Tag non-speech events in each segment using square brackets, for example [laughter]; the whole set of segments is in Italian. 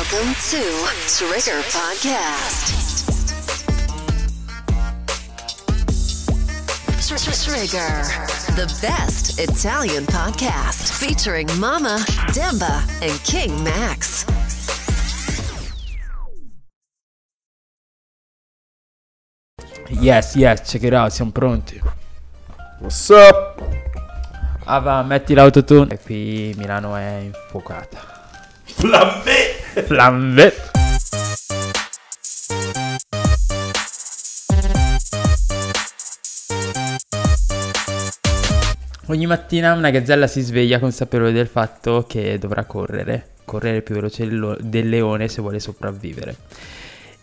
Welcome to Trigger Podcast. Trigger, the best Italian podcast featuring Mama, Demba, and King Max. Yes, yes, check it out, siamo pronti. What's up? Ah va, metti l'autotune. E qui Milano è infuocata. Flamme! Flambe. Ogni mattina una gazzella si sveglia consapevole del fatto che dovrà correre, correre più veloce del leone se vuole sopravvivere.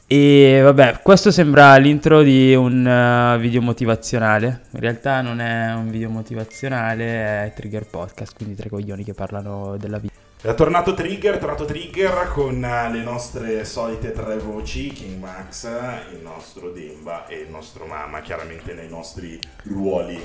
E vabbè, questo sembra l'intro di un uh, video motivazionale. In realtà non è un video motivazionale, è Trigger Podcast, quindi tre coglioni che parlano della vita. È tornato Trigger, è tornato Trigger con eh, le nostre solite tre voci, King Max, il nostro Demba e il nostro Mama, chiaramente nei nostri ruoli.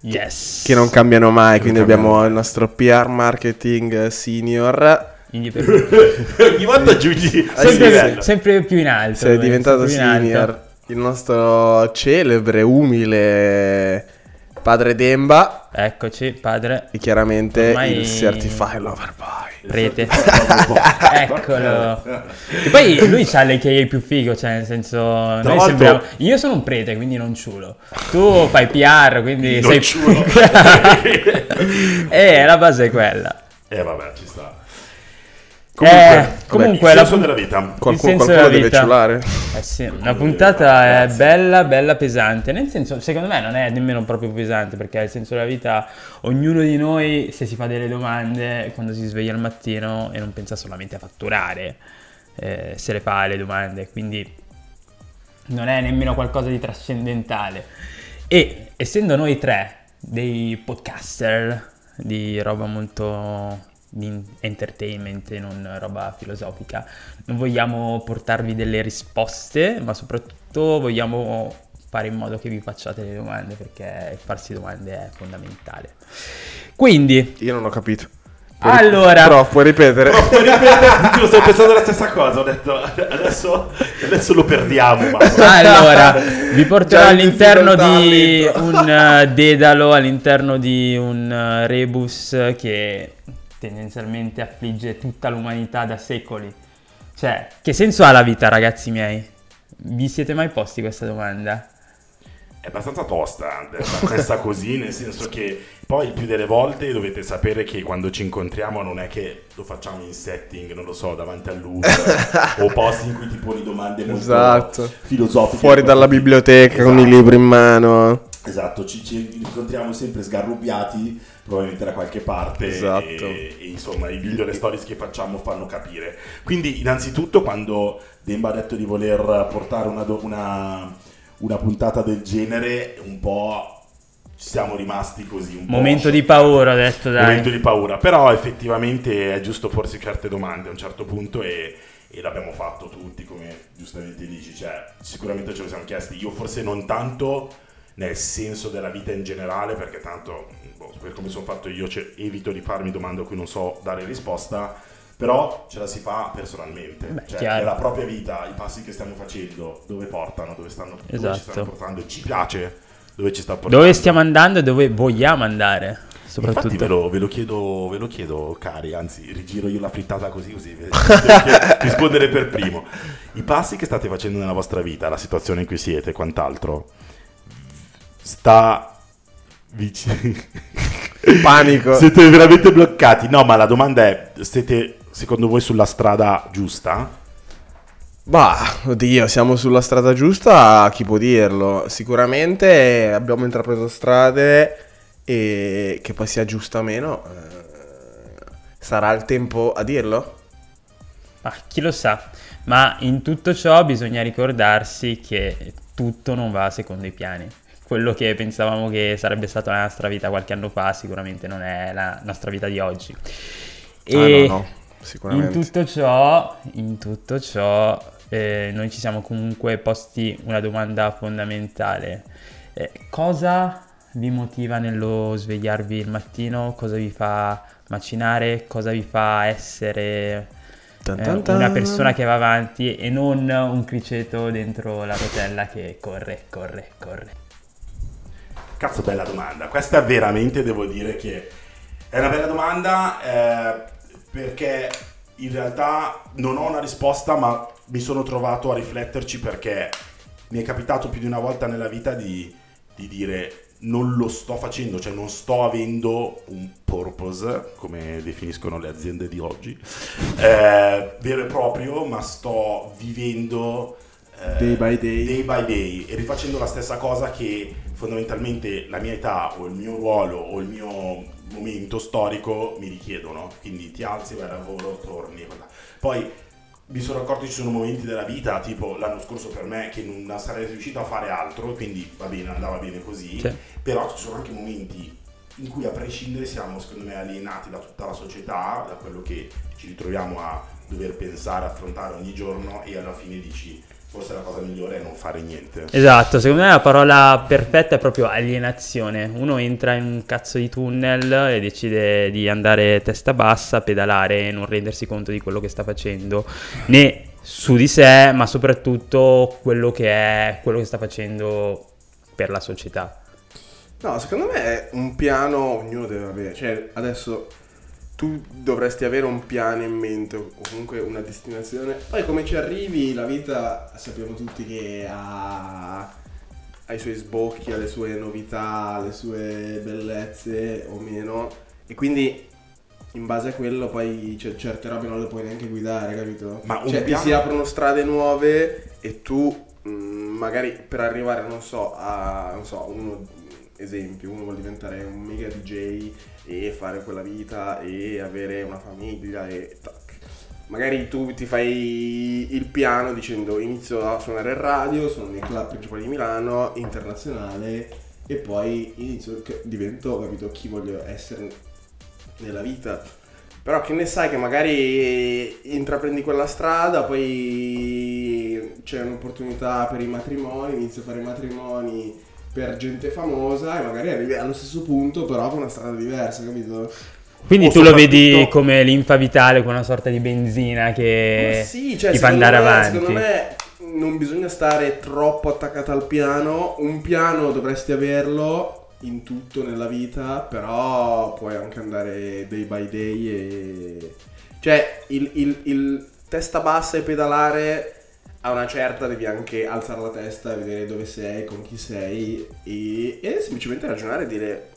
Yes! che non cambiano mai, quindi cambiano abbiamo mai. il nostro PR marketing senior. Indipendente. [laughs] Ogni volta aggiungi il sempre, sempre più in alto. Sei eh, diventato senior. Il nostro celebre, umile padre Demba Eccoci, padre. e chiaramente Ormai- il Certified Lover Boy. Prete. [laughs] Eccolo. E poi lui c'ha le che più figo, cioè nel senso... Noi sembriamo... Io sono un prete, quindi non ciulo. Tu fai PR, quindi Non sei... ciulo. [laughs] eh, la base è quella. Eh vabbè, ci sta. Eh, comunque il la senso pun- della vita. Qualcuno, senso qualcuno della deve vita. ciulare. Eh sì, la puntata fare, è bella, bella pesante. Nel senso, secondo me non è nemmeno proprio pesante, perché nel senso della vita, ognuno di noi, se si fa delle domande quando si sveglia al mattino e non pensa solamente a fatturare, eh, se le fa le domande. Quindi non è nemmeno qualcosa di trascendentale. E essendo noi tre dei podcaster di roba molto di entertainment e non roba filosofica, non vogliamo portarvi delle risposte, ma soprattutto vogliamo fare in modo che vi facciate le domande perché farsi domande è fondamentale. Quindi, Io non ho capito. allora, Però puoi ripetere. Puoi ripetere? Io sto pensando la stessa cosa, ho detto adesso, adesso lo perdiamo. Ma... Allora, vi porterò Già in all'interno di un eh, dedalo, all'interno di un eh, rebus che tendenzialmente affligge tutta l'umanità da secoli. Cioè, che senso ha la vita, ragazzi miei? Vi siete mai posti questa domanda? È abbastanza tosta, messa così, nel senso che poi il più delle volte dovete sapere che quando ci incontriamo non è che lo facciamo in setting, non lo so, davanti all'uso o posti in cui ti poni domande molto Esatto. filosofiche. Fuori dalla biblioteca con i Esatto. libri in mano. Esatto, ci, ci incontriamo sempre sgarrubiati, probabilmente da qualche parte. Esatto. E, e, insomma, i video e le stories che facciamo fanno capire. Quindi, innanzitutto, quando Demba ha detto di voler portare una, una- una puntata del genere, un po' ci siamo rimasti così. Un po' Momento di paura, ho detto dai. momento di paura, però effettivamente è giusto porsi certe domande a un certo punto e, e l'abbiamo fatto tutti, come giustamente dici, cioè sicuramente ce lo siamo chiesti, io forse non tanto nel senso della vita in generale, perché tanto boh, per come sono fatto io cioè, evito di farmi domande a cui non so dare risposta, però ce la si fa personalmente, Beh, cioè chiaro. è la propria vita, i passi che stiamo facendo, dove portano, dove, stanno, dove ci Esatto. stanno portando, ci piace dove ci sta portando. Dove stiamo andando e dove vogliamo andare? Soprattutto. Infatti ve lo, ve lo chiedo, ve lo chiedo, cari, anzi rigiro io la frittata così così [laughs] rispondere per primo. I passi che state facendo nella vostra vita, la situazione in cui siete e quant'altro, sta vicino... [laughs] Panico. siete veramente bloccati? No, ma la domanda è, siete secondo voi sulla strada giusta? Bah, oddio, siamo sulla strada giusta, chi può dirlo? Sicuramente abbiamo intrapreso strade e che poi sia giusta o meno, eh, sarà il tempo a dirlo? Ah, chi lo sa, ma in tutto ciò bisogna ricordarsi che tutto non va secondo i piani. Quello che pensavamo che sarebbe stata la nostra vita qualche anno fa sicuramente non è la nostra vita di oggi. E Ah, no, no, in sicuramente. tutto ciò, in tutto ciò eh, noi ci siamo comunque posti una domanda fondamentale. Eh, cosa vi motiva nello svegliarvi il mattino? Cosa vi fa macinare? Cosa vi fa essere eh, una persona che va avanti e non un criceto dentro la rotella che corre, corre, corre. Cazzo, bella domanda. Questa veramente devo dire che è una bella domanda eh, perché in realtà non ho una risposta, ma mi sono trovato a rifletterci perché mi è capitato più di una volta nella vita di, di dire non lo sto facendo, cioè non sto avendo un purpose, come definiscono le aziende di oggi, eh, vero e proprio, ma sto vivendo eh, Day by day. day by day e rifacendo la stessa cosa che fondamentalmente la mia età o il mio ruolo o il mio momento storico mi richiedono. Quindi ti alzi, vai al lavoro, torni. guarda. Poi mi sono accorto che ci sono momenti della vita, tipo l'anno scorso per me, che non sarei riuscito a fare altro, quindi va bene, andava bene così. Sì. Però ci sono anche momenti in cui a prescindere siamo secondo me alienati da tutta la società, da quello che ci ritroviamo a dover pensare, affrontare ogni giorno e alla fine dici forse la cosa migliore è non fare niente. Esatto, secondo me la parola perfetta è proprio alienazione. Uno entra in un cazzo di tunnel e decide di andare testa bassa, pedalare e non rendersi conto di quello che sta facendo, né su di sé, ma soprattutto quello che è quello che sta facendo per la società. No, secondo me è un piano ognuno deve avere. Cioè, adesso tu dovresti avere un piano in mente o comunque una destinazione. Poi come ci arrivi, la vita sappiamo tutti che ha, ha i suoi sbocchi, ha le sue novità, ha le sue bellezze o meno. E quindi in base a quello poi cioè, certe robe non le puoi neanche guidare, capito? Ma un cioè piano- ti si aprono strade nuove e tu mh, magari per arrivare, non so, a non so, uno esempio, uno vuole diventare un mega DJ e fare quella vita e avere una famiglia e tac. Magari tu ti fai il piano dicendo inizio a suonare il radio, sono nei club principali di Milano, internazionale e poi inizio, divento, capito, chi voglio essere nella vita. Però che ne sai che magari intraprendi quella strada, poi c'è un'opportunità per i matrimoni, inizi a fare i matrimoni per gente famosa e magari arrivi allo stesso punto però con una strada diversa, capito? Quindi O tu lo vedi come linfa vitale, come una sorta di benzina che sì, cioè, ti fa andare me- avanti. Secondo me non bisogna stare troppo attaccato al piano, un piano dovresti averlo in tutto nella vita, però puoi anche andare day by day e... Cioè, il, il- il testa bassa e pedalare a una certa devi anche alzare la testa vedere dove sei, con chi sei e, e semplicemente ragionare e dire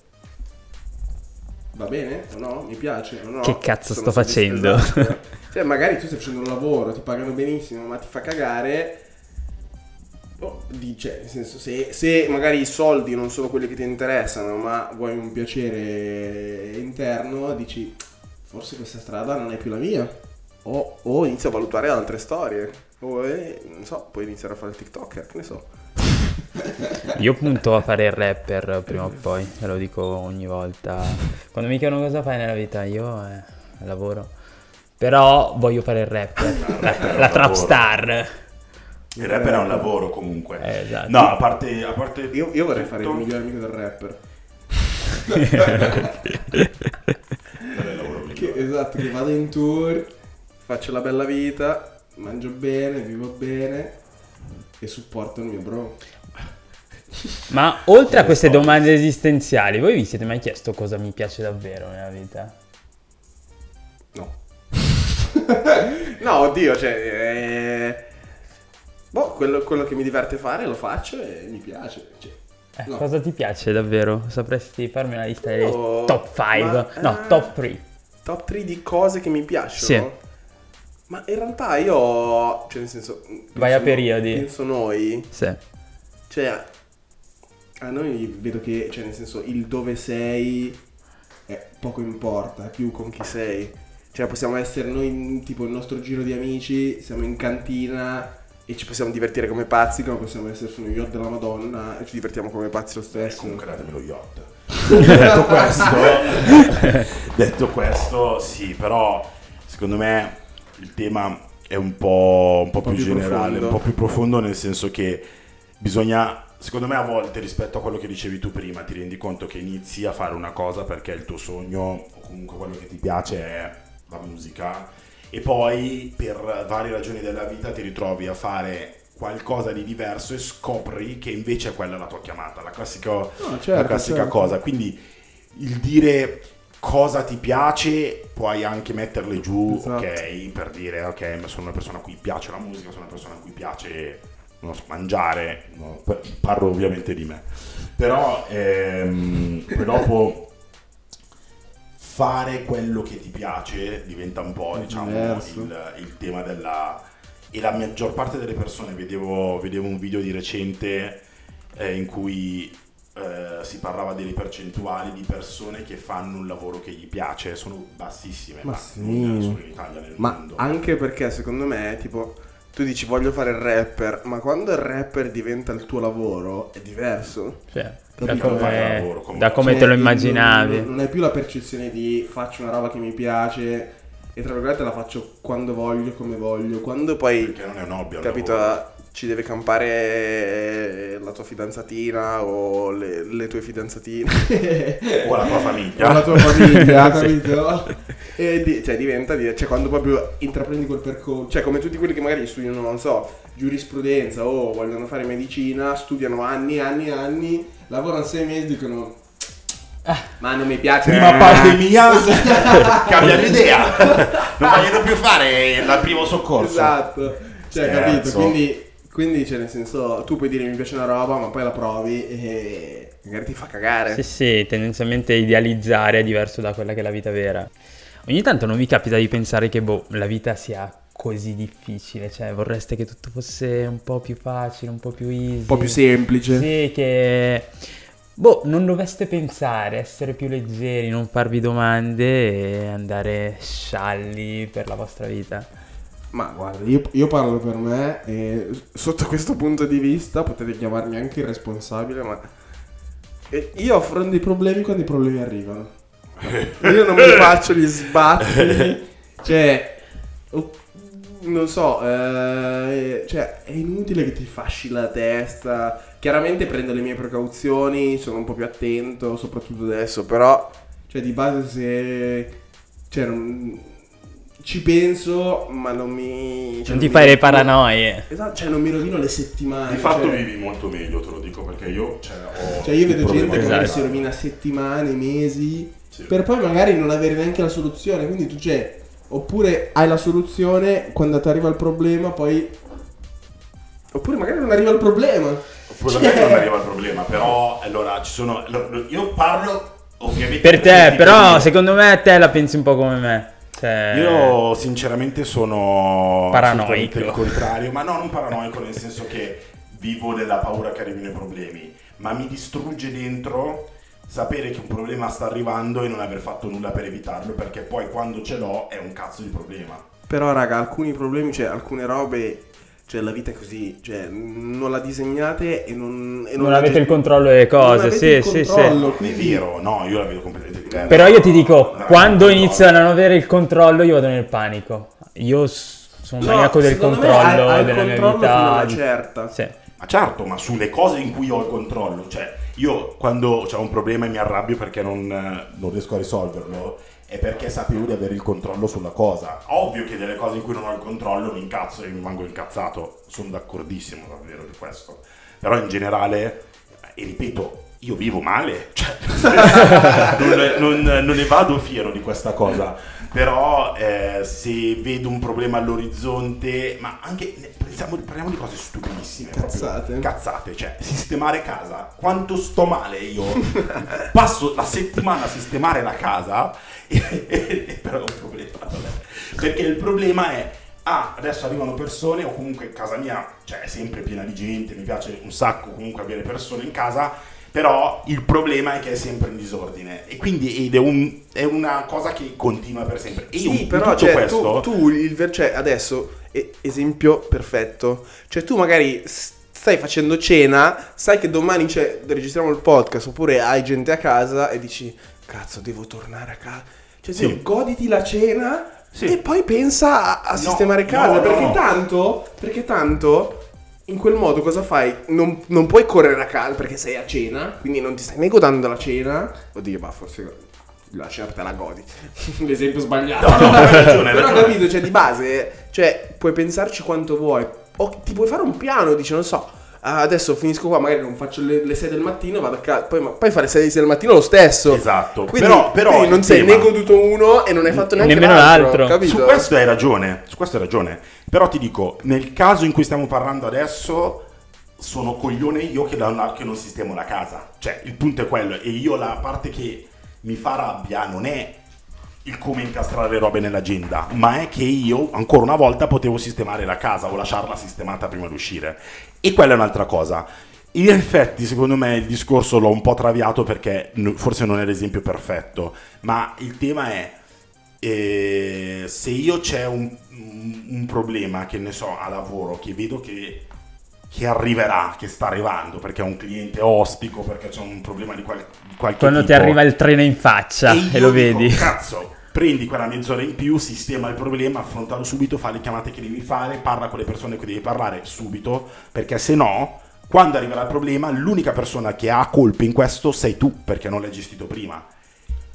va bene o no, mi piace o no. Che cazzo sto facendo? soddisfatto. cioè magari tu stai facendo un lavoro, ti pagano benissimo ma ti fa cagare. Oh, dice, nel senso, se, se magari i soldi non sono quelli che ti interessano, ma vuoi un piacere interno, dici, forse questa strada non è più la mia. O, o inizio a valutare altre storie. Eh, non so, puoi iniziare a fare il TikToker, che ne so. [laughs] Io punto a fare il rapper prima o poi, te lo dico ogni volta. Quando mi chiedono cosa fai nella vita, io eh, lavoro. Però voglio fare il rapper, la, la trap star. Il rapper è un lavoro comunque. Eh, esatto. No, a parte, a parte Io, io vorrei fare il tutto- migliore amico del rapper. [laughs] Che, esatto, che vado in tour, faccio la bella vita, mangio bene, vivo bene e supporto il mio bro. Ma oltre a queste domande esistenziali, voi vi siete mai chiesto cosa mi piace davvero nella vita? No. [laughs] no, oddio, cioè... eh, Boh, quello, quello che mi diverte fare lo faccio e mi piace. Cioè, Eh, no. Cosa ti piace davvero? Sapresti farmi una lista delle Oh, top 5? ma- No, eh, top 3. Top 3 di cose che mi piacciono? Ma in realtà io... Cioè, nel senso... Vai a penso- periodi. Penso noi... Sì. Cioè, a noi vedo che, cioè, nel senso, il dove sei eh, poco importa, più con chi sei. Cioè, possiamo essere noi, tipo, il nostro giro di amici, siamo in cantina e ci possiamo divertire come pazzi, come possiamo essere su uno yacht della Madonna e ci divertiamo come pazzi lo stesso. Comunque datemi lo yacht. [laughs] detto questo, [laughs] detto questo, sì, però secondo me il tema è un po', un po' più, più generale, profondo. un po' più profondo nel senso che bisogna, secondo me a volte rispetto a quello che dicevi tu prima, ti rendi conto che inizi a fare una cosa perché il tuo sogno o comunque quello che ti piace è la musica e poi per varie ragioni della vita ti ritrovi a fare qualcosa di diverso e scopri che invece è quella la tua chiamata, la classica, certo, la classica certo. cosa. Quindi il dire cosa ti piace puoi anche metterle giù, Esatto. ok, per dire ok, sono una persona a cui piace la musica, sono una persona a cui piace non so, mangiare, no, parlo ovviamente di me. Però ehm, poi dopo fare quello che ti piace diventa un po' diciamo il, il tema della e la maggior parte delle persone vedevo, vedevo un video di recente eh, in cui eh, si parlava delle percentuali di persone che fanno un lavoro che gli piace sono bassissime Ma ma, sì. non solo in Italia nel Ma mondo anche perché secondo me, tipo, tu dici voglio fare il rapper, ma quando il rapper diventa il tuo lavoro è diverso. Cioè, da come, Fare lavoro, come- da come Cioè, te lo immaginavi. Non, non hai più la percezione di faccio una roba che mi piace e tra virgolette la faccio quando voglio, come voglio. Quando poi, perché non è un hobby capito. Ci deve campare la tua fidanzatina o le, le tue fidanzatine. [laughs] o la tua famiglia o la tua famiglia, [laughs] capito? E di- cioè diventa, di- cioè quando proprio intraprendi quel percorso, cioè come tutti quelli che magari studiano, non so, giurisprudenza o vogliono fare medicina, studiano anni, anni, anni, lavorano sei mesi dicono... Ma non mi piace. prima pandemia [laughs] cambiano idea non vogliono più fare il primo soccorso Esatto. Cioè, Scherzo. capito? Quindi, quindi, cioè, nel senso, tu puoi dire mi piace una roba, ma poi la provi e magari ti fa cagare. Sì, sì, tendenzialmente idealizzare è diverso da quella che è la vita vera. Ogni tanto non vi capita di pensare che boh, la vita sia così difficile, cioè vorreste che tutto fosse un po' più facile, un po' più easy. Un po' più semplice. Sì, che boh, non doveste pensare, essere più leggeri, non farvi domande e andare scialli per la vostra vita. Ma guarda, io, io parlo per me e sotto questo punto di vista potete chiamarmi anche irresponsabile, ma io affronto i problemi quando i problemi arrivano. [laughs] Io non mi faccio gli sbatti, [laughs] cioè, non so, eh, cioè, è inutile che ti fasci la testa. Chiaramente prendo le mie precauzioni, sono un po' più attento, soprattutto adesso, però, cioè, di base se... Cioè, non- ci penso, ma non mi... cioè, non ti mi- fai le paranoie. Esatto, cioè non mi rovino le settimane. di fatto cioè, vivi molto meglio te lo dico perché io cioè, ho Cioè io vedo gente che magari Esatto. si rovina settimane, mesi, Sì. per poi magari non avere neanche la soluzione. Quindi tu c'è, oppure hai la soluzione quando ti arriva il problema, poi... Oppure magari non arriva il problema. Oppure Cioè- magari non arriva il problema, però allora ci sono. io parlo ovviamente. Per te, sentito però secondo me te la pensi un po' come me. Cioè, Io sinceramente sono Paranoico. il contrario, ma no, non paranoico nel senso che vivo nella paura che arrivino i problemi, ma mi distrugge dentro sapere che un problema sta arrivando e non aver fatto nulla per evitarlo, perché poi quando ce l'ho è un cazzo di problema. Però raga, alcuni problemi, cioè alcune robe... Cioè la vita è così, cioè non la disegnate e non... E non, la avete gest- il controllo delle non cose, avete sì, il sì, sì. controllo, Non è vero, no, io la vedo completamente diversa. Però io ti dico, No, quando no, no. iniziano a non avere il controllo, io vado nel panico. Io sono No, maniaco del me controllo hai- hai il della mia controllo vita. fino a una di- certa. Sì. Ma certo, ma sulle cose in cui ho il controllo, cioè io quando ho un problema e mi arrabbio perché non, eh, non riesco a risolverlo, è perché sapevo di avere il controllo sulla cosa. Ovvio che delle cose in cui non ho il controllo mi incazzo e mi rimango incazzato, sono d'accordissimo davvero di questo. Però in generale, e ripeto, io vivo male, cioè, [laughs] non, non- non ne vado fiero di questa cosa. Però eh, se vedo un problema all'orizzonte, ma anche pensiamo- parliamo di cose stupidissime. proprio. Cazzate. Cazzate, cioè sistemare casa. Quanto sto male io? [laughs] Passo la settimana a sistemare la casa, [laughs] e, e- e però è un problema. vabbè. Perché il problema è. Ah, adesso arrivano persone, o comunque casa mia cioè, è sempre piena di gente, mi piace un sacco comunque avere persone in casa, però il problema è che è sempre in disordine. E quindi ed è, un- è una cosa che continua per sempre. E Sì, però cioè, questo, tu, tu il cioè, adesso, esempio perfetto, cioè tu magari stai facendo cena, sai che domani cioè, registriamo il podcast oppure hai gente a casa e dici cazzo devo tornare a casa. Cioè Sì. tu goditi la cena Sì. e poi pensa a, a No, sistemare casa no, perché no. tanto, perché tanto in quel modo cosa fai? Non, non puoi correre a casa perché sei a cena, quindi non ti stai né godendo la cena. Oddio, ma forse la cena te la godi. [laughs] L'esempio sbagliato. No, no, [laughs] ragione, Però capito, cioè di base, cioè puoi pensarci quanto vuoi. O ti puoi fare un piano, dici, non so. Ah, adesso finisco qua, magari non faccio le, le 6 del mattino, vado a casa. Poi, ma- poi fare le 6 del mattino lo stesso. Esatto. Quindi, Però- però quindi non sei né tema- goduto uno e non hai fatto neanche Nemmeno l'altro. l'altro. Su questo hai ragione, su questo hai ragione. Però ti dico, nel caso in cui stiamo parlando adesso, sono coglione io che, da- che non sistemo la casa. Cioè, il punto è quello. E io la parte che mi fa rabbia non è il come incastrare le robe nell'agenda, ma è che io ancora una volta potevo sistemare la casa o lasciarla sistemata prima di uscire. E quella è un'altra cosa. In effetti, secondo me, il discorso l'ho un po' traviato perché forse non è l'esempio perfetto, ma il tema è eh, se io c'è un, un problema, che ne so, a lavoro, che vedo che, che arriverà, che sta arrivando, perché è un cliente ostico, perché c'è un problema di, qual- di qualche Quando ti tipo, arriva il treno in faccia e, io lo dico, vedi. [laughs] Cazzo, prendi quella mezz'ora in più, sistema il problema, affrontalo subito, fai le chiamate che devi fare, parla con le persone che devi parlare subito, perché se no, quando arriverà il problema, l'unica persona che ha colpe in questo sei tu, perché non l'hai gestito prima.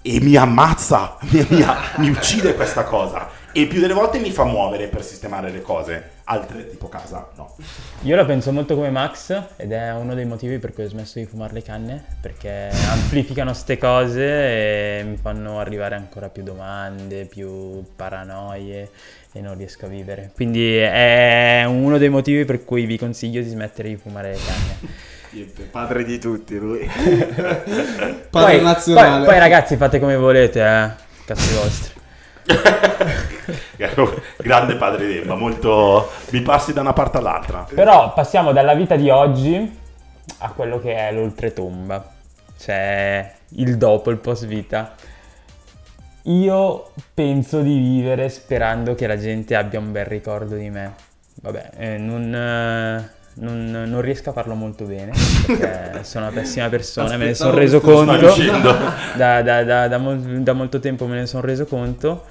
E mi ammazza, [laughs] mi, mi- mi uccide questa cosa. E più delle volte mi fa muovere per sistemare le cose, altre tipo casa, no. Io la penso molto come Max ed è uno dei motivi per cui ho smesso di fumare le canne perché amplificano ste cose e mi fanno arrivare ancora più domande, più paranoie e non riesco a vivere. Quindi è uno dei motivi per cui vi consiglio di smettere di fumare le canne. Padre di tutti lui. [laughs] Padre Poi, nazionale. poi, poi, ragazzi fate come volete, eh. Cazzi vostri. [laughs] [laughs] Grande padre Demba, molto... mi passi da una parte all'altra. Però passiamo dalla vita di oggi a quello che è l'oltretomba, cioè il dopo, il post vita. Io penso di vivere sperando che la gente abbia un bel ricordo di me. Vabbè, eh, non, eh, non- non riesco a farlo molto bene perché [laughs] sono una pessima persona, me ne sono reso Aspettavo conto. [laughs] da- da- da mol- da molto tempo me ne sono reso conto.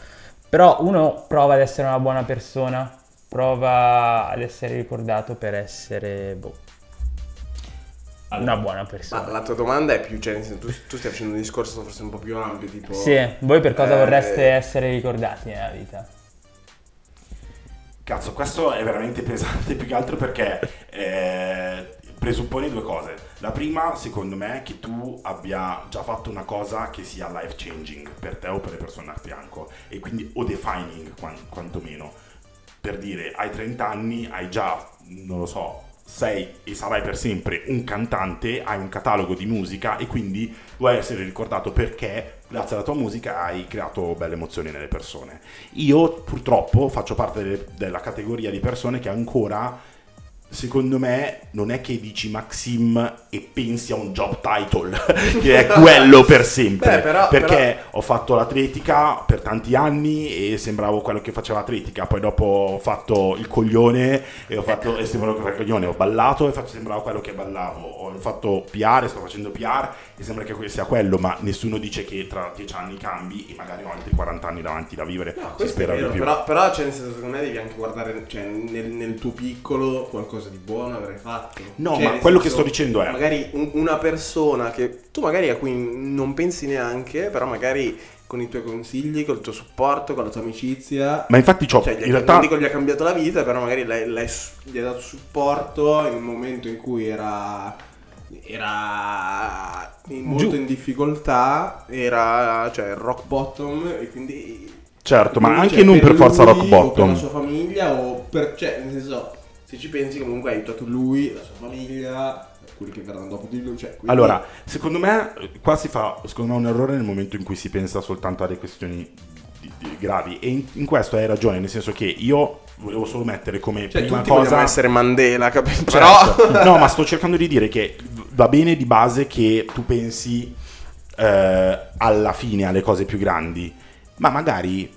Però uno prova ad essere una buona persona, prova ad essere ricordato per essere boh, una buona Ma persona. la tua domanda è più, cioè, nel senso, tu, tu stai facendo un discorso forse un po' più ampio, tipo... Sì, voi per cosa Eh, vorreste essere ricordati nella vita? Cazzo, questo è veramente pesante più che altro perché eh, presuppone due cose. La prima, secondo me, è che tu abbia già fatto una cosa che sia life changing per te o per le persone a fianco e quindi o defining quan- quantomeno. Per dire, hai 30 anni, hai già, non lo so, sei e sarai per sempre un cantante, hai un catalogo di musica e quindi vuoi essere ricordato perché grazie alla tua musica hai creato belle emozioni nelle persone. Io purtroppo faccio parte delle- della categoria di persone che ancora, secondo me, non è che dici Maxim e pensi a un job title, [laughs] che è quello per sempre. Beh, però- perché ho fatto l'atletica per tanti anni e sembravo quello che faceva atletica, poi dopo ho fatto il coglione e ho fatto e sembravo che faceva il coglione, ho ballato e faccio, sembravo quello che ballavo, ho fatto PR, sto facendo PR e sembra che sia quello, ma nessuno dice che tra dieci anni cambi e magari ho altri 40 anni davanti da vivere, si Questo è spera di vero, più. però, però cioè, nel senso, secondo me devi anche guardare cioè, nel, nel tuo piccolo qualcosa di buono avrai fatto. No, Cioè, ma quello che senso, sto dicendo è- Magari un- una persona che tu magari a cui non pensi neanche, però magari con i tuoi consigli, con il tuo supporto, con la tua amicizia... Ma infatti c'ho, Cioè, in ha- realtà... non dico gli ha cambiato la vita, però magari l'hai- l'hai gli hai dato supporto in un momento in cui era, era molto Giù. in difficoltà, era cioè rock bottom e quindi... Certo, ma anche cioè, non per forza lui rock O per bottom. la sua famiglia o per... cioè, nel senso, se ci pensi comunque hai aiutato lui, la sua famiglia, quelli che verranno dopo di lui, cioè... quindi- Allora, secondo me qua si fa secondo me un errore nel momento in cui si pensa soltanto alle questioni di- di- gravi e in, in questo hai ragione, nel senso che io volevo solo mettere come Cioè, prima tutti cosa essere Mandela, capito? Certo. Però... no, ma sto cercando di dire che va bene di base che tu pensi eh, alla fine alle cose più grandi, ma magari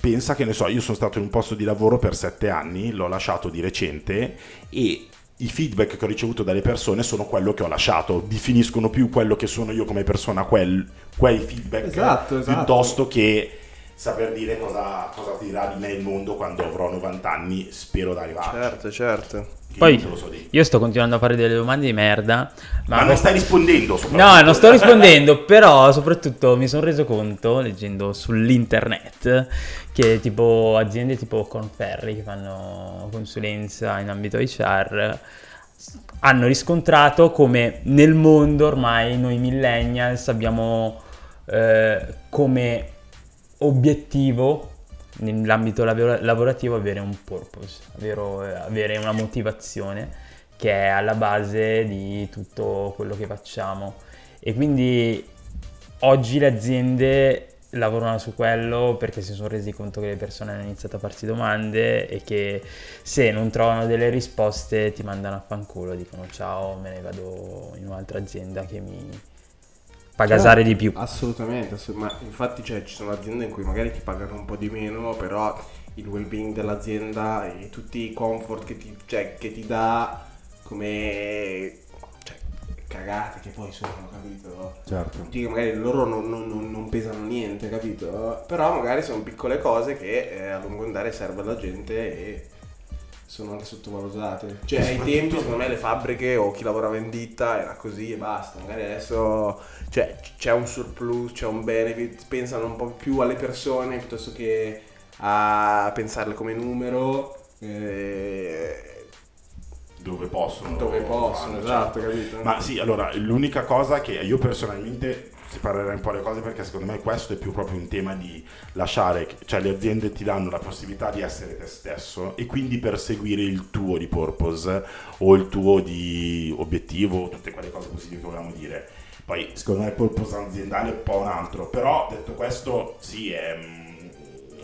pensa che ne so, io sono stato in un posto di lavoro per sette anni, l'ho lasciato di recente e i feedback che ho ricevuto dalle persone sono quello che ho lasciato, definiscono più quello che sono io come persona, quel- quei feedback Esatto, esatto. piuttosto che saper dire cosa, cosa dirà di me il mondo quando avrò 90 anni, spero di arrivarci. Certo, certo. Che Poi non te lo so dire. io sto continuando a fare delle domande di merda. Ma, Ma non stai rispondendo soprattutto. No, non sto rispondendo, [laughs] però soprattutto mi sono reso conto, leggendo sull'internet, che tipo aziende tipo Conferri che fanno consulenza in ambito HR hanno riscontrato come nel mondo ormai noi millennials abbiamo eh, come obiettivo nell'ambito lavora- lavorativo avere un purpose, avere una motivazione che è alla base di tutto quello che facciamo. E quindi oggi le aziende lavorano su quello perché si sono resi conto che le persone hanno iniziato a farsi domande e che se non trovano delle risposte ti mandano a fanculo, dicono ciao, me ne vado in un'altra azienda che mi fa gasare di più. Assolutamente, ass- ma infatti cioè, ci sono aziende in cui magari ti pagano un po' di meno, però il well-being dell'azienda e tutti i comfort che ti, cioè, che ti dà come cioè, cagate che poi sono, capito? Certo. Tutti che magari loro non, non- non- non pesano niente, capito? Però magari sono piccole cose che eh, a lungo andare serve alla gente e sono anche sottovalutate. Cioè, ai tempi, secondo me, le fabbriche o chi lavorava in ditta era così e basta. Magari adesso cioè, c'è un surplus, c'è un benefit, pensano un po' più alle persone piuttosto che a pensarle come numero. eh, Dove possono. dove possono, fanno, esatto, certo. capito? Ma sì, allora, l'unica cosa che io personalmente separerei un po' le cose perché secondo me questo è più proprio un tema di lasciare, cioè le aziende ti danno la possibilità di essere te stesso e quindi perseguire il tuo di purpose o il tuo di obiettivo, tutte quelle cose positive che volevamo dire. Poi secondo me il purpose aziendale è un po' un altro, però detto questo sì, è,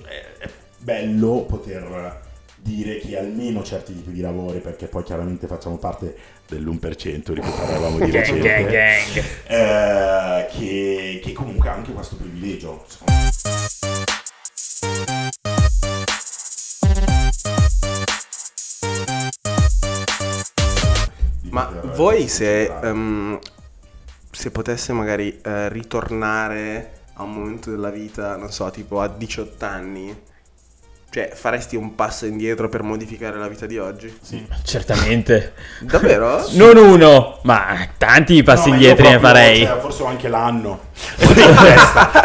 è- è bello poter dire che almeno certi tipi di lavori, perché poi chiaramente facciamo parte dell'1% di cui parlavamo di Gang, recente, gang, gang. eh, che, che comunque ha anche questo privilegio. Ma voi se, considerare. ehm, se potesse magari eh, ritornare a un momento della vita, non so, tipo a 18 anni, cioè faresti un passo indietro per modificare la vita di oggi? Sì. Certamente. [laughs] Davvero? [laughs] Non uno, ma tanti passi No, indietro ne farei. cioè, forse anche l'anno. [laughs]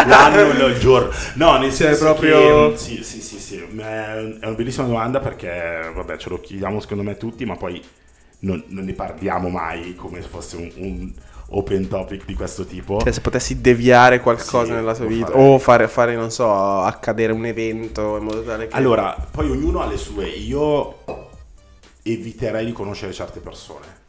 L'anno e il giorno. No, nel Cioè, senso proprio- che... Sì, sì, sì, sì. È è una bellissima domanda perché, vabbè, ce lo chiediamo secondo me tutti, ma poi non, non ne parliamo mai come se fosse un, un open topic di questo tipo. Cioè, se potessi deviare qualcosa Sì, nella tua vita, farei. o fare, fare, non so, accadere un evento in modo tale che... Allora, poi ognuno ha le sue. Io eviterei di conoscere certe persone.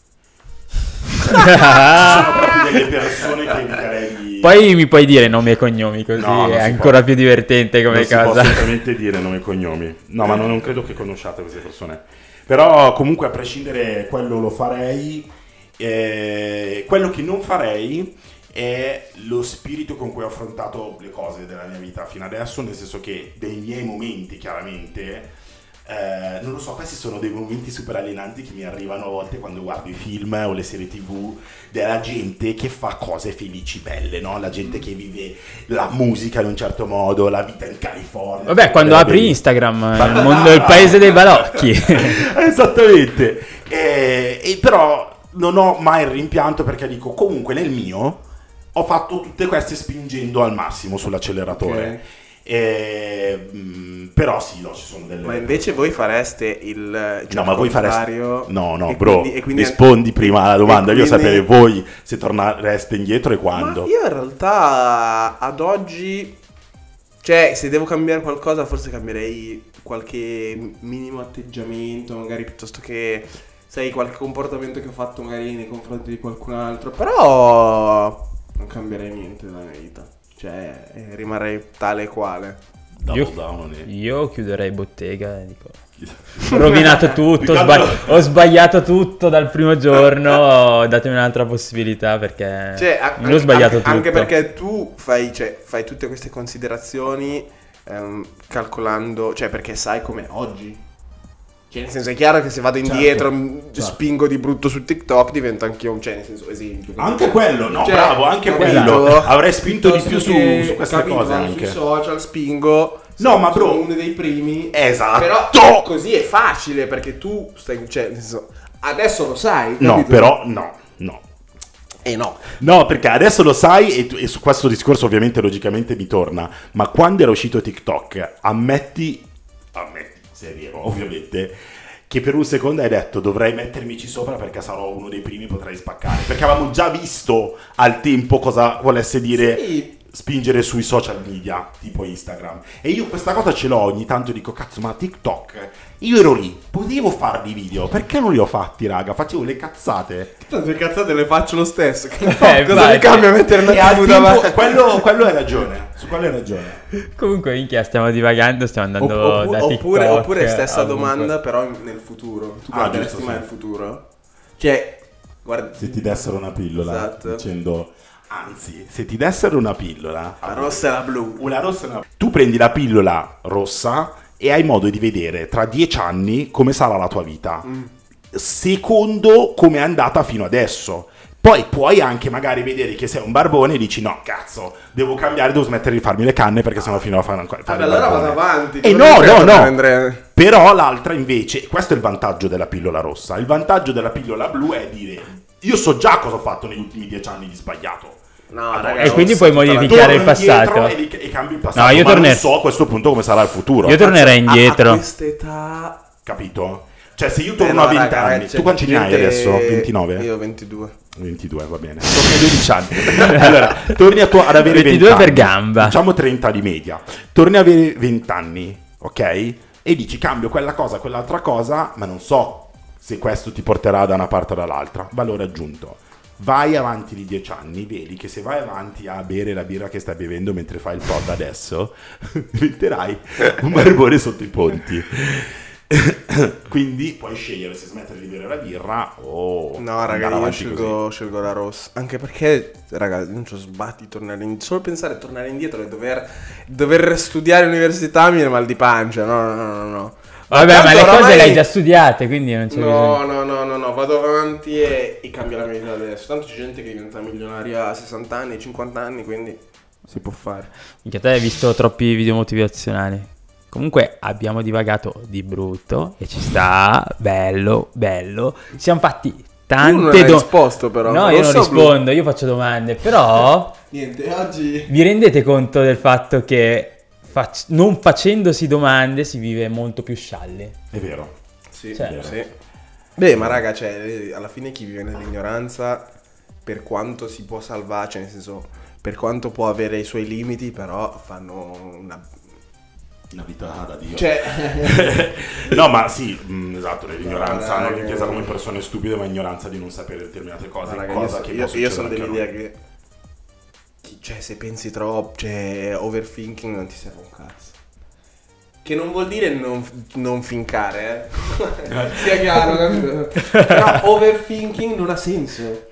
Sono proprio delle persone che eviterei di... Poi mi puoi dire nomi e cognomi, così No, non è ancora può. più divertente come non si può cosa. assolutamente dire nome e cognomi. No, ma non, non credo che conosciate queste persone. Però comunque a prescindere quello lo farei. Eh, quello che non farei è lo spirito con cui ho affrontato le cose della mia vita fino adesso, nel senso che dei miei momenti chiaramente... eh, non lo so, questi sono dei momenti super alienanti che mi arrivano a volte quando guardo i film o le serie tv della gente che fa cose felici belle, no? La gente che vive la musica in un certo modo, la vita in California. Vabbè, quando apri belle- Instagram, Ma- [laughs] il, mondo, il paese dei balocchi. [laughs] Esattamente. E, e però non ho mai il rimpianto perché dico comunque nel mio ho fatto tutte queste spingendo al massimo sull'acceleratore. Ok. E, mm, però sì, no, ci sono delle... Ma invece voi fareste il... cioè, No, ma voi fareste... No, no, bro, quindi- quindi- rispondi prima alla domanda. e Io quindi- sapere voi se tornereste indietro e quando. Ma io in realtà ad oggi, cioè, se devo cambiare qualcosa, forse cambierei qualche minimo atteggiamento, magari piuttosto che, sai, qualche comportamento che ho fatto magari nei confronti di qualcun altro. Però non cambierei niente della mia vita. Cioè, eh, rimarrei tale e quale. Io- Io chiuderei bottega e dico... Ho rovinato tutto, ho, Più che sba- altro- ho sbagliato tutto dal primo giorno, datemi un'altra possibilità perché Cioè, a- non ho sbagliato anche, tutto. anche perché tu fai, cioè, fai tutte queste considerazioni ehm, calcolando, cioè perché sai come oggi. Cioè, nel senso, è chiaro che se vado Certo, indietro, m- certo. spingo di brutto su TikTok, divento anch'io un, cioè, nel senso, esempio. Anche quello, no, Cioè, bravo, anche quello. Avrei spinto di più su, su queste capito, cose vado anche. Sui social spingo. No, ma bro- sono uno dei primi. Esatto. Però così è facile perché tu stai, cioè, nel senso, adesso lo sai. No, capito? però no, no. Eh no. No, perché adesso lo sai e, tu- e su questo discorso ovviamente logicamente mi torna, ma quando era uscito TikTok, ammetti, ammetti, se è vero, ovviamente, che per un secondo hai detto dovrei mettermici sopra perché sarò uno dei primi, potrei spaccare, perché avevamo già visto al tempo cosa volesse dire Sì. Spingere sui social media, tipo Instagram. E io questa cosa ce l'ho ogni tanto dico, cazzo, ma TikTok, io ero lì, potevo farli video, perché non li ho fatti, raga? Facevo le cazzate. Tanto le cazzate le faccio lo stesso. Che [laughs] Eh, cosa mi cambia mettere una al TV davanti? quello, quello hai ragione, su quello hai ragione. Comunque, minchia, stiamo divagando, stiamo andando Opp- da TikTok. oppure, oppure stessa ovunque. domanda, però nel futuro. Tu Ah, guarderesti mai sì. nel futuro? Cioè, guarda, Se ti dessero una pillola Esatto. dicendo anzi, se ti dessero una pillola, la rossa e la blu. una rossa e una tu prendi la pillola rossa e hai modo di vedere tra dieci anni come sarà la tua vita. Mm. Secondo come è andata fino adesso. Poi puoi anche magari vedere che sei un barbone e dici no, cazzo, devo cambiare, devo smettere di farmi le canne perché sennò fino a fare ancora. Vabbè, allora vado avanti. E tu no, no, no. Però l'altra invece, questo è il vantaggio della pillola rossa. Il vantaggio della pillola blu è dire io so già cosa ho fatto negli ultimi dieci anni di sbagliato. No, Allora, raga, E quindi puoi modificare il passato. E, e cambio il passato. No, io ma torner- non so a questo punto come sarà il futuro. Io tornerei A- indietro. A quest'età... Capito? Cioè, se io Eh, torno no, a 20 raga, anni, tu quanti ne hai adesso? 29? Io 22. 22, va bene. Torni a 12 anni. allora, torni a tua- ad avere 22 20 per anni. gamba. Diciamo 30 di media. Torni ad avere 20 anni, ok? E dici cambio quella cosa, quell'altra cosa, ma non so se questo ti porterà da una parte o dall'altra. Valore aggiunto. Vai avanti di 10 anni, vedi che se vai avanti a bere la birra che stai bevendo mentre fai il pod adesso, [laughs] diventerai un barbone sotto i ponti. [coughs] Quindi puoi scegliere se smettere di bere la birra o No, raga, io scelgo, scelgo la rossa. Anche perché, raga, non ci ho sbatti tornare indietro. Solo pensare a tornare indietro e dover, dover studiare all'università mi viene mal di pancia. No, no, no, no, no. Vabbè, ma Tanto le cose le hai già studiate, quindi non c'è No, bisogno. no, no, no, no, vado avanti e, e cambio la mia vita adesso. Tanto c'è gente che diventa milionaria a 60 anni, 50 anni, quindi si può fare. Minchia, te hai visto troppi video motivazionali. Comunque abbiamo divagato di brutto e ci sta, bello, bello. Siamo fatti tante non domande. risposto però. No, io non Rosso o blu? rispondo, io faccio domande, però [laughs] Niente, oggi... vi rendete conto del fatto che fac- non facendosi domande si vive molto più scialli. È vero. Sì, Cioè- sì. Beh, ma raga, cioè, alla fine chi vive nell'ignoranza, per quanto si può salvare, cioè nel senso, per quanto può avere i suoi limiti, però fanno una... Una vita da Dio. Cioè... [laughs] no, ma sì, mh, esatto, l'ignoranza, No, non raga, intesa come persone stupide, ma ignoranza di non sapere determinate cose, raga, io, cosa so- che io- io sono dell'idea che... chi- Cioè, se pensi troppo, cioè, overthinking non ti serve un cazzo. Che non vuol dire non, non fincare, eh. [laughs] Sia chiaro, capito? Però overthinking non ha senso.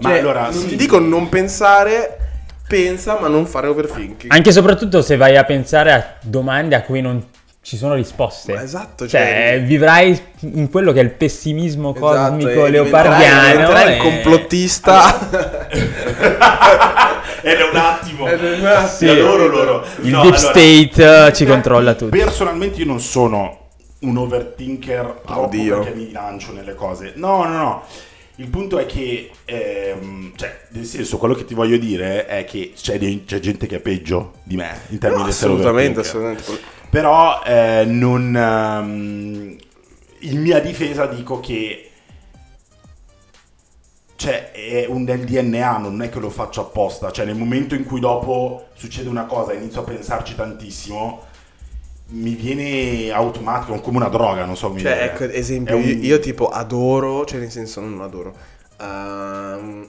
Ma Cioè, allora, non sì. ti dico non pensare, pensa, ma non fare overthinking. Anche e soprattutto se vai a pensare a domande a cui non ci sono risposte. Ma esatto, cioè, cioè- vivrai in quello che è il pessimismo Esatto, cosmico leopardiano. diventerai- diventerai e- il complottista. Ed [laughs] [laughs] è un attimo. Un. Sì, adoro loro. Il No, deep allora, state eh, ci controlla tutti. Personalmente io non sono un overthinker troppo Oddio. perché mi lancio nelle cose. No, no, no. Il punto è che, ehm, cioè, nel senso, quello che ti voglio dire è che c'è, c'è gente che è peggio di me in termini No, di assolutamente, assolutamente. Però eh, non... ehm, in mia difesa dico che... Cioè, è un del DNA, non è che lo faccio apposta. Cioè, nel momento in cui dopo succede una cosa e inizio a pensarci tantissimo, mi viene automatico, come una droga, non so come Cioè, ecco, esempio, un- io, io tipo adoro, cioè nel senso non adoro, ehm,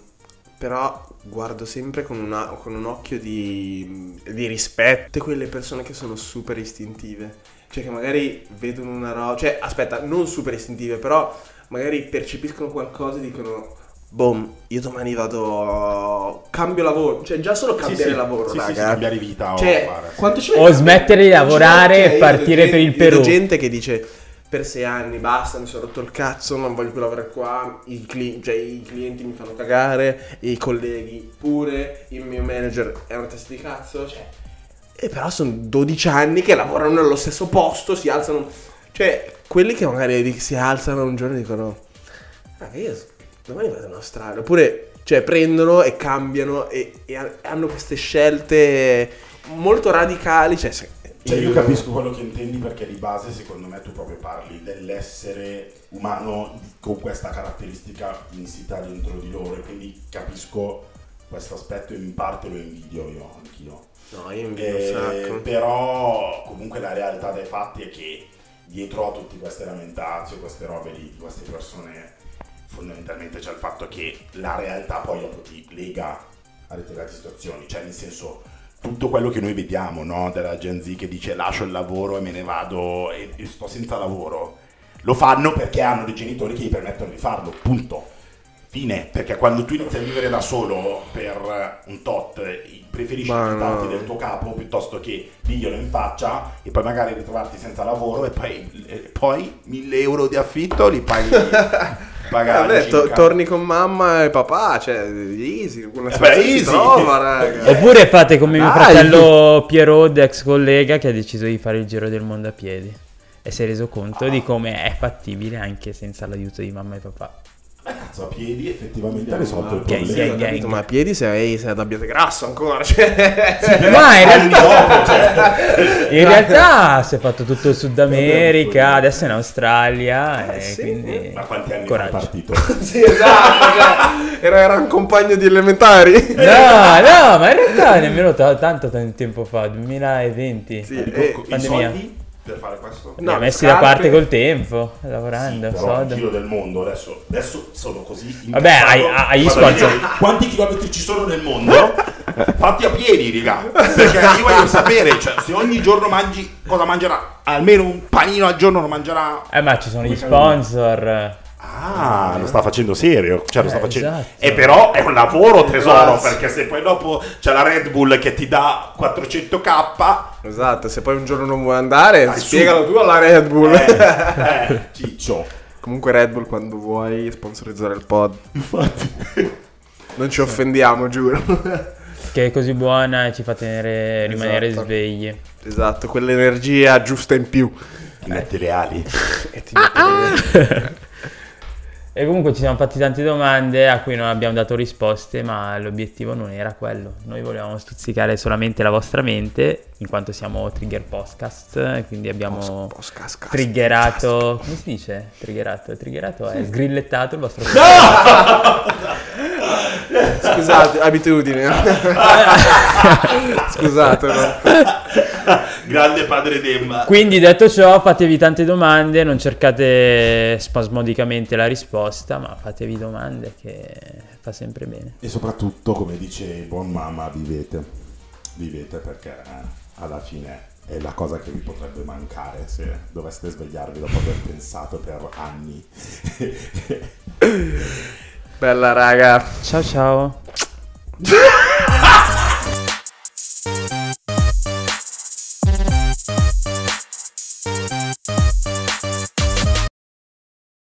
però guardo sempre con, una- con un occhio di, di rispetto quelle persone che sono super istintive, cioè che magari vedono una roba, cioè aspetta, non super istintive, però magari percepiscono qualcosa e dicono... Boom, io domani vado. Cambio lavoro. Cioè, già solo Sì, cambiare sì, lavoro, sì, sì, raga. sì, cambiare vita o Cioè, fare. quanto ci O mette- smettere di lavorare e partire per il Perù. gente che dice per sei anni, basta, mi sono rotto il cazzo, non voglio più lavorare qua, i, cli- cioè, i clienti mi fanno cagare, i colleghi pure, il mio manager è una testa di cazzo, cioè... E però sono 12 anni che lavorano nello stesso posto, si alzano... Cioè, quelli che magari si alzano un giorno e dicono... Ah, che io domani vado in Australia. Oppure, cioè, prendono e cambiano e, e ha- hanno queste scelte molto radicali. Cioè, se- Cioè, io capisco quello che intendi perché di base, secondo me, tu proprio parli dell'essere umano con questa caratteristica insita dentro di loro e quindi capisco questo aspetto e in parte lo invidio io, anch'io. No, io invidio un Eh, sacco. però comunque la realtà dei fatti è che dietro a tutte queste lamentazze, queste robe di queste persone, fondamentalmente c'è il fatto che la realtà poi dopo ti lega a determinate situazioni, cioè nel senso tutto quello che noi vediamo no, della Gen Z che dice lascio il lavoro e me ne vado e, e sto senza lavoro, lo fanno perché hanno dei genitori che gli permettono di farlo, punto. Fine, perché quando tu inizi a vivere da solo per un tot, preferisci fidarti no. del tuo capo piuttosto che diglielo in faccia e poi magari ritrovarti senza lavoro e poi, e poi 1000 euro di affitto li paghi. [laughs] pagare Vabbè, to- torni con mamma e papà, cioè, easy, una Eh beh, si easy. trova, raga. Oppure fate come mio Dai. fratello Pierrot, ex collega, che ha deciso di fare il giro del mondo a piedi. E si è reso conto di come è fattibile anche senza l'aiuto di mamma e papà. Eh, cazzo, a piedi effettivamente ha risolto il Gang, problema. Sì, gang, capito, gang. ma a piedi sei, sei ad abbiate grasso ancora, cioè... Ma [laughs] in realtà, dopo, cioè. [laughs] in realtà si è fatto tutto il Sud America, adesso è in Australia. Eh, e sì. quindi Ma quanti anni fa è coraggio. partito? [laughs] sì, esatto, cioè, era, era un compagno di elementari. No, no, ma in realtà nemmeno ta- tanto, tanto tempo fa, 2020. Sì, eh, co- I pandemia. soldi per fare questo? No, messi scarpe. da parte col tempo, Sì, lavorando. però soldo. il giro del mondo adesso, adesso sono così Vabbè, hai- hai sponsor. Quanti chilometri ci sono nel mondo? Fatti a piedi, raga. Perché io voglio sapere, cioè, se ogni giorno mangi, cosa mangerà? Almeno un panino al giorno lo mangerà. Eh, ma ci sono gli cavolo? sponsor. Ah, lo sta facendo serio. Cioè, lo sta Eh, facendo. esatto. E però è un lavoro tesoro. Grazie. Perché se poi dopo c'è la Red Bull che ti dà 400k. Esatto, se poi un giorno non vuoi andare, Dai, spiegalo su. tu alla Red Bull. Eh, [laughs] eh, ciccio. Comunque Red Bull quando vuoi sponsorizzare il pod. Infatti. Non ci offendiamo, giuro. Che è così buona e ci fa tenere, rimanere Esatto. svegli. esatto, quell'energia giusta in più. Ti metti le ali. [laughs] E ti mette [laughs] E comunque ci siamo fatti tante domande a cui non abbiamo dato risposte, ma l'obiettivo non era quello. Noi volevamo stuzzicare solamente la vostra mente, in quanto siamo Trigger Podcast, e quindi abbiamo Pos- pos- cas- triggerato... Come si dice? Triggerato? Triggerato è sgrillettato il vostro... [laughs] Scusate, abitudine. [laughs] Scusate, no? [laughs] Grande padre Demba. Quindi detto ciò, fatevi tante domande, non cercate spasmodicamente la risposta, ma fatevi domande che fa sempre bene. E soprattutto, come dice buon mamma, vivete. Vivete perché eh, alla fine è la cosa che vi potrebbe mancare se doveste svegliarvi dopo aver pensato per anni. Bella raga. Ciao ciao. [laughs]